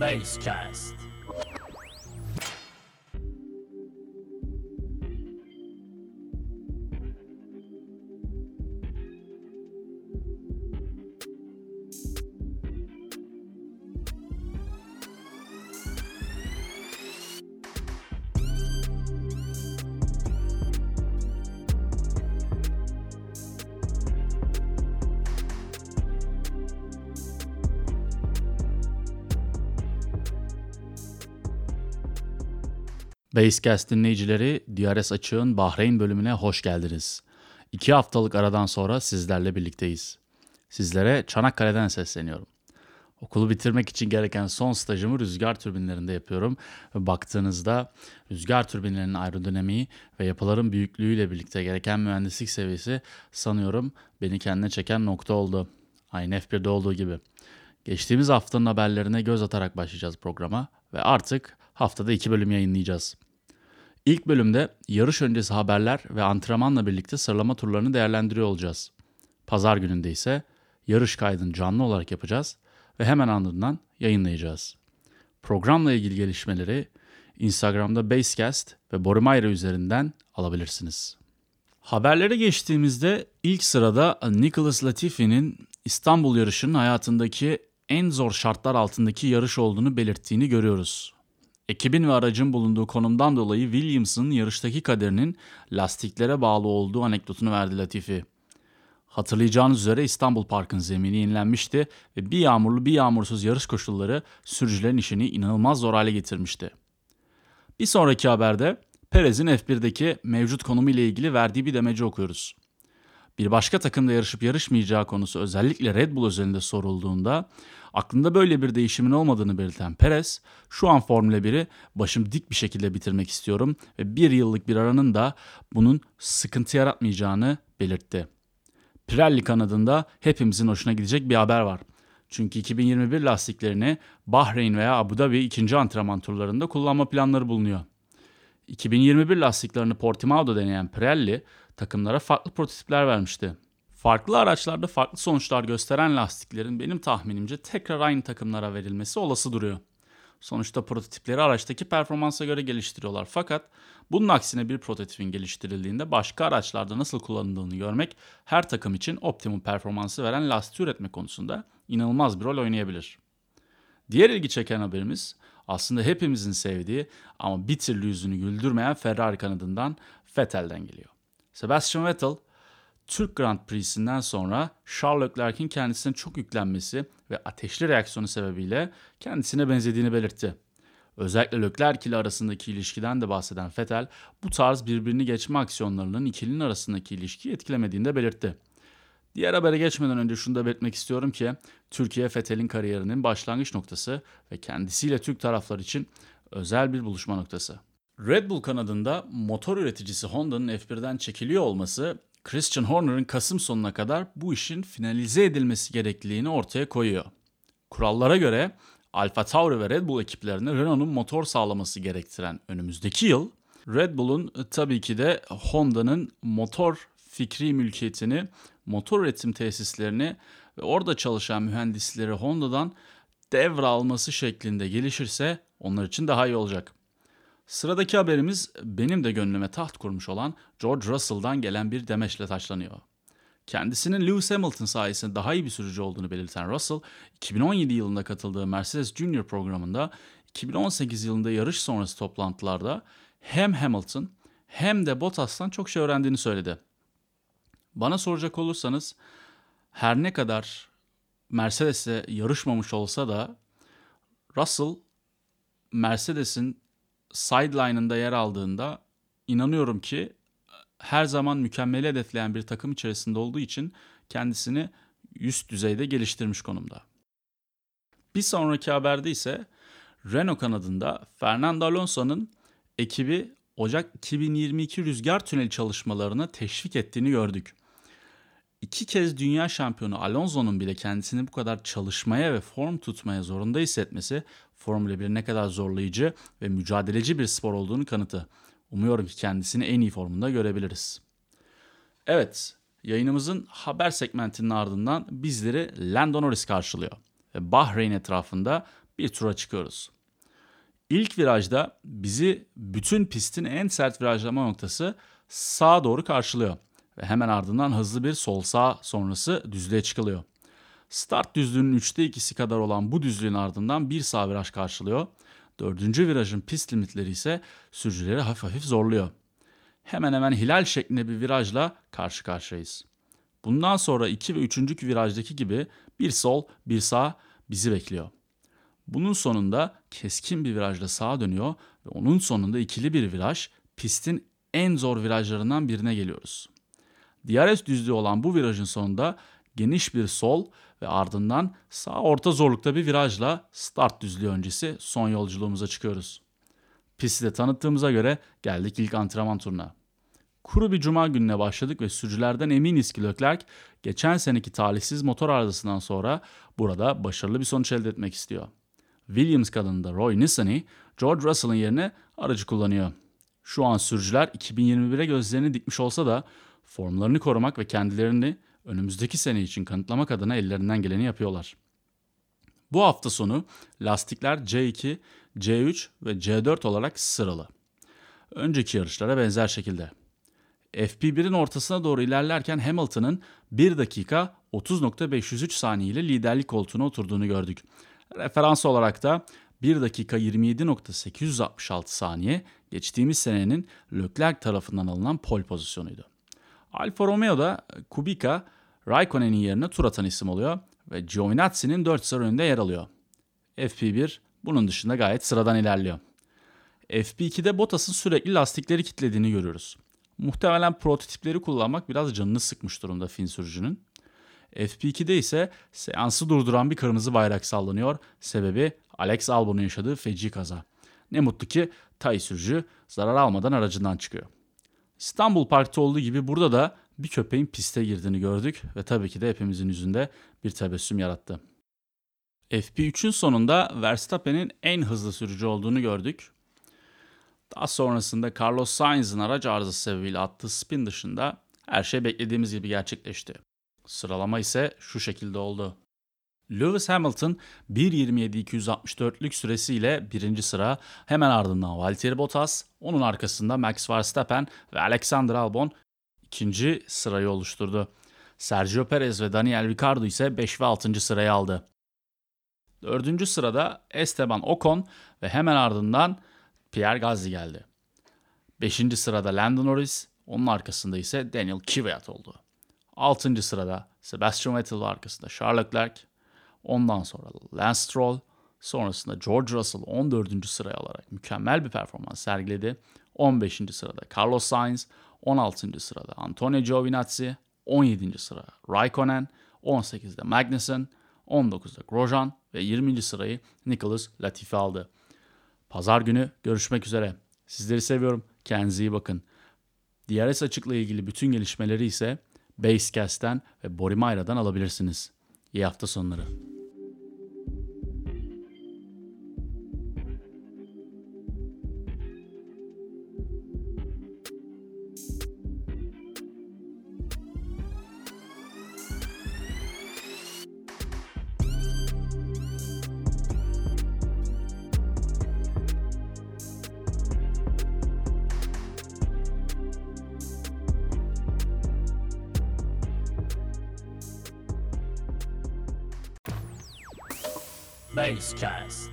Basecast. Basecast dinleyicileri DRS Açık'ın Bahreyn bölümüne hoş geldiniz. İki haftalık aradan sonra sizlerle birlikteyiz. Sizlere Çanakkale'den sesleniyorum. Okulu bitirmek için gereken son stajımı rüzgar türbinlerinde yapıyorum. Ve baktığınızda rüzgar türbinlerinin aerodinamiği ve yapıların büyüklüğüyle birlikte gereken mühendislik seviyesi sanıyorum beni kendine çeken nokta oldu. Aynı F1'de olduğu gibi. Geçtiğimiz haftanın haberlerine göz atarak başlayacağız programa ve artık haftada iki bölüm yayınlayacağız. İlk bölümde yarış öncesi haberler ve antrenmanla birlikte sıralama turlarını değerlendiriyor olacağız. Pazar gününde ise yarış kaydını canlı olarak yapacağız ve hemen ardından yayınlayacağız. Programla ilgili gelişmeleri Instagram'da Basecast ve Borimayra üzerinden alabilirsiniz. Haberlere geçtiğimizde ilk sırada Nicholas Latifi'nin İstanbul yarışının hayatındaki en zor şartlar altındaki yarış olduğunu belirttiğini görüyoruz. Ekibin ve aracın bulunduğu konumdan dolayı Williams'ın yarıştaki kaderinin lastiklere bağlı olduğu anekdotunu verdi Latifi. Hatırlayacağınız üzere İstanbul Park'ın zemini yenilenmişti ve bir yağmurlu bir yağmursuz yarış koşulları sürücülerin işini inanılmaz zor hale getirmişti. Bir sonraki haberde Perez'in F1'deki mevcut konumu ile ilgili verdiği bir demeci okuyoruz. Bir başka takımda yarışıp yarışmayacağı konusu özellikle Red Bull özelinde sorulduğunda aklında böyle bir değişimin olmadığını belirten Perez, şu an Formula 1'i başım dik bir şekilde bitirmek istiyorum ve bir yıllık bir aranın da bunun sıkıntı yaratmayacağını belirtti. Pirelli kanadında hepimizin hoşuna gidecek bir haber var. Çünkü 2021 lastiklerini Bahreyn veya Abu Dhabi ikinci antrenman turlarında kullanma planları bulunuyor. 2021 lastiklerini Portimao'da deneyen Pirelli takımlara farklı prototipler vermişti. Farklı araçlarda farklı sonuçlar gösteren lastiklerin benim tahminimce tekrar aynı takımlara verilmesi olası duruyor. Sonuçta prototipleri araçtaki performansa göre geliştiriyorlar. Fakat bunun aksine bir prototipin geliştirildiğinde başka araçlarda nasıl kullanıldığını görmek her takım için optimum performansı veren lastik üretme konusunda inanılmaz bir rol oynayabilir. Diğer ilgi çeken haberimiz aslında hepimizin sevdiği ama bir türlü yüzünü güldürmeyen Ferrari kanadından Vettel'den geliyor. Sebastian Vettel Türk Grand Prix'sinden sonra Charles Leclerc'in kendisine çok yüklenmesi ve ateşli reaksiyonu sebebiyle kendisine benzediğini belirtti. Özellikle Leclerc ile arasındaki ilişkiden de bahseden Vettel bu tarz birbirini geçme aksiyonlarının ikilinin arasındaki ilişkiyi etkilemediğini de belirtti. Diğer habere geçmeden önce şunu da belirtmek istiyorum ki Türkiye Vettel'in kariyerinin başlangıç noktası ve kendisiyle Türk taraflar için özel bir buluşma noktası. Red Bull kanadında motor üreticisi Honda'nın F1'den çekiliyor olması Christian Horner'ın Kasım sonuna kadar bu işin finalize edilmesi gerekliliğini ortaya koyuyor. Kurallara göre Alfa Tauri ve Red Bull ekiplerine Renault'un motor sağlaması gerektiren önümüzdeki yıl Red Bull'un e, tabii ki de Honda'nın motor fikri mülkiyetini, motor üretim tesislerini ve orada çalışan mühendisleri Honda'dan devralması şeklinde gelişirse onlar için daha iyi olacak. Sıradaki haberimiz benim de gönlüme taht kurmuş olan George Russell'dan gelen bir demeçle taşlanıyor. Kendisinin Lewis Hamilton sayesinde daha iyi bir sürücü olduğunu belirten Russell, 2017 yılında katıldığı Mercedes Junior programında 2018 yılında yarış sonrası toplantılarda hem Hamilton hem de Bottas'tan çok şey öğrendiğini söyledi. Bana soracak olursanız her ne kadar Mercedes'e yarışmamış olsa da Russell Mercedes'in sideline'ında yer aldığında inanıyorum ki her zaman mükemmeli hedefleyen bir takım içerisinde olduğu için kendisini üst düzeyde geliştirmiş konumda. Bir sonraki haberde ise Renault kanadında Fernando Alonso'nun ekibi Ocak 2022 rüzgar tüneli çalışmalarına teşvik ettiğini gördük. İki kez dünya şampiyonu Alonso'nun bile kendisini bu kadar çalışmaya ve form tutmaya zorunda hissetmesi Formula 1 ne kadar zorlayıcı ve mücadeleci bir spor olduğunu kanıtı. Umuyorum ki kendisini en iyi formunda görebiliriz. Evet, yayınımızın haber segmentinin ardından bizleri Lando Norris karşılıyor. Ve Bahreyn etrafında bir tura çıkıyoruz. İlk virajda bizi bütün pistin en sert virajlama noktası sağa doğru karşılıyor ve hemen ardından hızlı bir sol sağ sonrası düzlüğe çıkılıyor. Start düzlüğünün üçte ikisi kadar olan bu düzlüğün ardından bir sağ viraj karşılıyor. Dördüncü virajın pist limitleri ise sürücüleri hafif hafif zorluyor. Hemen hemen hilal şeklinde bir virajla karşı karşıyayız. Bundan sonra 2 ve 3. virajdaki gibi bir sol bir sağ bizi bekliyor. Bunun sonunda keskin bir virajla sağa dönüyor ve onun sonunda ikili bir viraj pistin en zor virajlarından birine geliyoruz. DRS düzlüğü olan bu virajın sonunda geniş bir sol ve ardından sağ orta zorlukta bir virajla start düzlüğü öncesi son yolculuğumuza çıkıyoruz. Pisti de tanıttığımıza göre geldik ilk antrenman turuna. Kuru bir cuma gününe başladık ve sürücülerden eminiz ki Leclerc geçen seneki talihsiz motor arızasından sonra burada başarılı bir sonuç elde etmek istiyor. Williams kadınında Roy Nissany, George Russell'ın yerine aracı kullanıyor. Şu an sürücüler 2021'e gözlerini dikmiş olsa da formlarını korumak ve kendilerini önümüzdeki sene için kanıtlamak adına ellerinden geleni yapıyorlar. Bu hafta sonu lastikler C2, C3 ve C4 olarak sıralı. Önceki yarışlara benzer şekilde. FP1'in ortasına doğru ilerlerken Hamilton'ın 1 dakika 30.503 saniye ile liderlik koltuğuna oturduğunu gördük. Referans olarak da 1 dakika 27.866 saniye geçtiğimiz senenin Leclerc tarafından alınan pol pozisyonuydu. Alfa Romeo'da Kubica Raikkonen'in yerine tur atan isim oluyor ve Giovinazzi'nin 4 sıra önünde yer alıyor. FP1 bunun dışında gayet sıradan ilerliyor. FP2'de Bottas'ın sürekli lastikleri kitlediğini görüyoruz. Muhtemelen prototipleri kullanmak biraz canını sıkmış durumda Fin sürücünün. FP2'de ise seansı durduran bir kırmızı bayrak sallanıyor. Sebebi Alex Albon'un yaşadığı feci kaza. Ne mutlu ki Tay sürücü zarar almadan aracından çıkıyor. İstanbul Park'ta olduğu gibi burada da bir köpeğin piste girdiğini gördük ve tabii ki de hepimizin yüzünde bir tebessüm yarattı. FP3'ün sonunda Verstappen'in en hızlı sürücü olduğunu gördük. Daha sonrasında Carlos Sainz'ın araç arızası sebebiyle attığı spin dışında her şey beklediğimiz gibi gerçekleşti. Sıralama ise şu şekilde oldu. Lewis Hamilton 1.27.264'lük süresiyle birinci sıra, hemen ardından Valtteri Bottas, onun arkasında Max Verstappen ve Alexander Albon ikinci sırayı oluşturdu. Sergio Perez ve Daniel Ricciardo ise 5 ve 6. sırayı aldı. Dördüncü sırada Esteban Ocon ve hemen ardından Pierre Gasly geldi. Beşinci sırada Lando Norris, onun arkasında ise Daniel Kvyat oldu. Altıncı sırada Sebastian Vettel arkasında Charles Leclerc, ondan sonra Lance Stroll, sonrasında George Russell 14. sıraya alarak mükemmel bir performans sergiledi. 15. sırada Carlos Sainz, 16. sırada Antonio Giovinazzi, 17. sıra Raikkonen, 18'de Magnussen, 19'da Grosjean ve 20. sırayı Nicholas Latifi aldı. Pazar günü görüşmek üzere. Sizleri seviyorum. Kendinize iyi bakın. DRS açıkla ilgili bütün gelişmeleri ise Basecast'ten ve Borimayra'dan alabilirsiniz. İyi hafta sonları. Basecast.